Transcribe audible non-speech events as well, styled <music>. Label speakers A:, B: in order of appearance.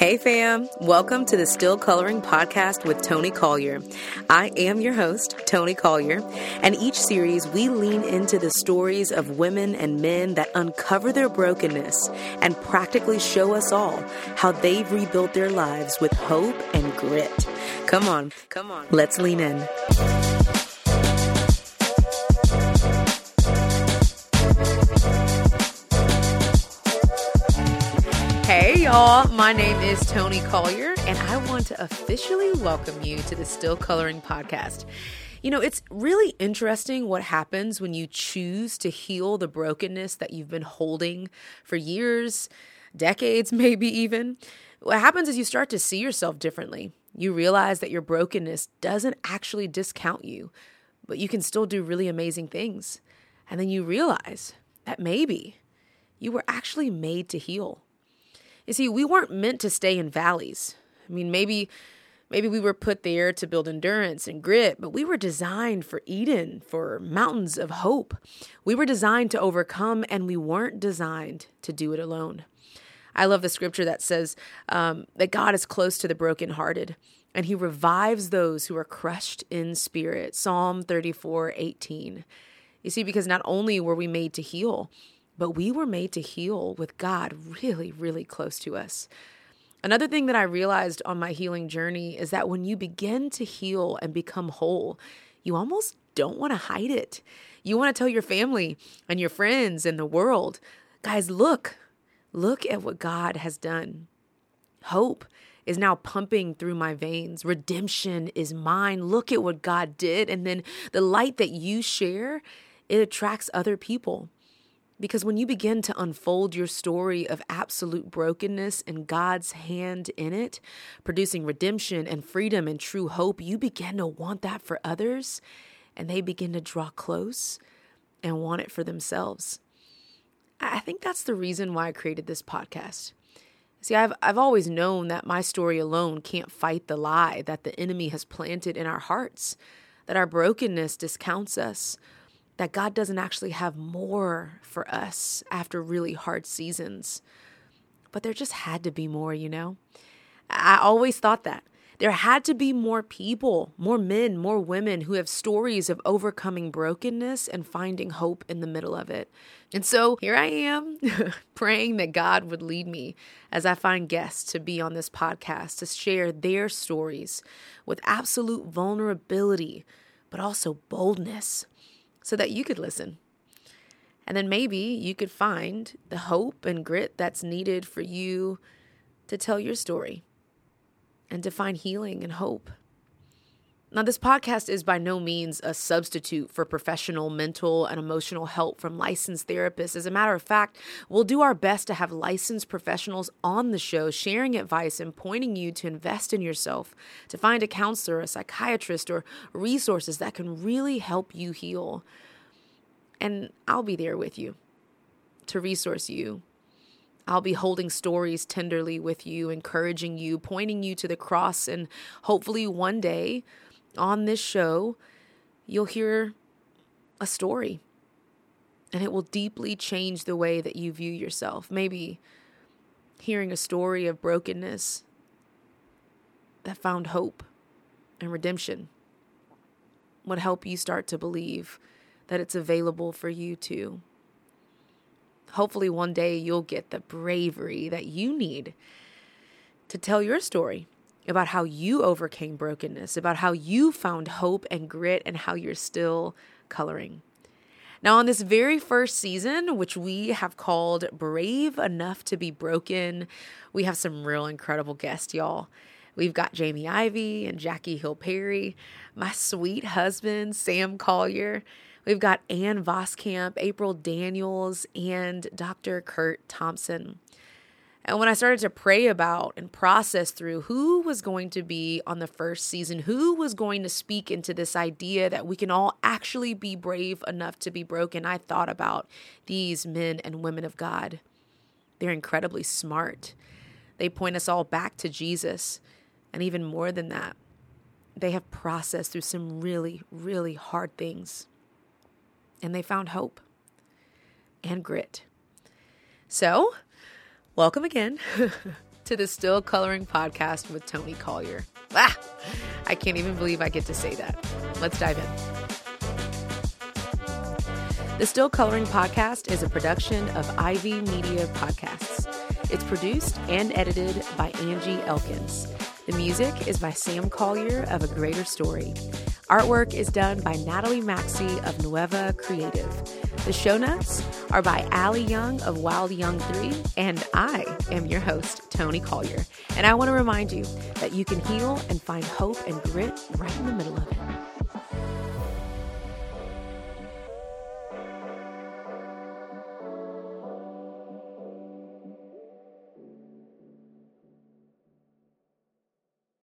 A: Hey, fam. Welcome to the Still Coloring Podcast with Toni Collier. I am your host, Toni Collier, and each series we lean into the stories of women and men that uncover their brokenness and practically show us all how they've rebuilt their lives with hope and grit. Come on, come on, let's lean in. Y'all. My name is Toni Collier, and I want to officially welcome you to the Still Coloring Podcast. You know, it's really interesting what happens when you choose to heal the brokenness that you've been holding for years, decades, <laughs> maybe even. What happens is you start to see yourself differently. You realize that your brokenness doesn't actually discount you, but you can still do really amazing things. And then you realize that maybe you were actually made to heal. You see, we weren't meant to stay in valleys. I mean, maybe maybe we were put there to build endurance and grit, but we were designed for Eden, for mountains of hope. We were designed to overcome, and we weren't designed to do it alone. I love the scripture that says um, that God is close to the brokenhearted and he revives those who are crushed in spirit. Psalm 34 18. You see, because not only were we made to heal, but we were made to heal with God really, really close to us. Another thing that I realized on my healing journey is that when you begin to heal and become whole, you almost don't want to hide it. You want to tell your family and your friends and the world, guys, look, look at what God has done. Hope is now pumping through my veins. Redemption is mine. Look at what God did. And then the light that you share, it attracts other people. Because when you begin to unfold your story of absolute brokenness and God's hand in it, producing redemption and freedom and true hope, you begin to want that for others and they begin to draw close and want it for themselves. I think that's the reason why I created this podcast. See, I've, I've always known that my story alone can't fight the lie that the enemy has planted in our hearts, that our brokenness discounts us, that God doesn't actually have more for us after really hard seasons. But there just had to be more, you know? I always thought that. There had to be more people, more men, more women who have stories of overcoming brokenness and finding hope in the middle of it. And so here I am <laughs> praying that God would lead me as I find guests to be on this podcast to share their stories with absolute vulnerability, but also boldness so that you could listen. And then maybe you could find the hope and grit that's needed for you to tell your story and to find healing and hope. Now, this podcast is by no means a substitute for professional mental and emotional help from licensed therapists. As a matter of fact, we'll do our best to have licensed professionals on the show sharing advice and pointing you to invest in yourself, to find a counselor, a psychiatrist, or resources that can really help you heal. And I'll be there with you to resource you. I'll be holding stories tenderly with you, encouraging you, pointing you to the cross, and hopefully one day, on this show, you'll hear a story and it will deeply change the way that you view yourself. Maybe hearing a story of brokenness that found hope and redemption would help you start to believe that it's available for you too. Hopefully, one day you'll get the bravery that you need to tell your story about how you overcame brokenness, about how you found hope and grit, and how you're still coloring. Now, on this very first season, which we have called Brave Enough to Be Broken, we have some real incredible guests, y'all. We've got Jamie Ivey and Jackie Hill Perry, my sweet husband, Sam Collier. We've got Ann Voskamp, April Daniels, and Dr. Curt Thompson. And when I started to pray about and process through who was going to be on the first season, who was going to speak into this idea that we can all actually be brave enough to be broken, I thought about these men and women of God. They're incredibly smart. They point us all back to Jesus. And even more than that, they have processed through some really, really hard things. And they found hope and grit. So, welcome again <laughs> to the Still Coloring Podcast with Toni Collier. Ah, I can't even believe I get to say that. Let's dive in. The Still Coloring Podcast is a production of Ivey Media Podcasts. It's produced and edited by Angie Elkins. The music is by Sam Collier of A Greater Story. Artwork is done by Natalie Maxey of Nueva Creative. The show notes are by Allie Young of Wild Young 3, and I am your host, Toni Collier. And I want to remind you that you can heal and find hope and grit right in the middle of it.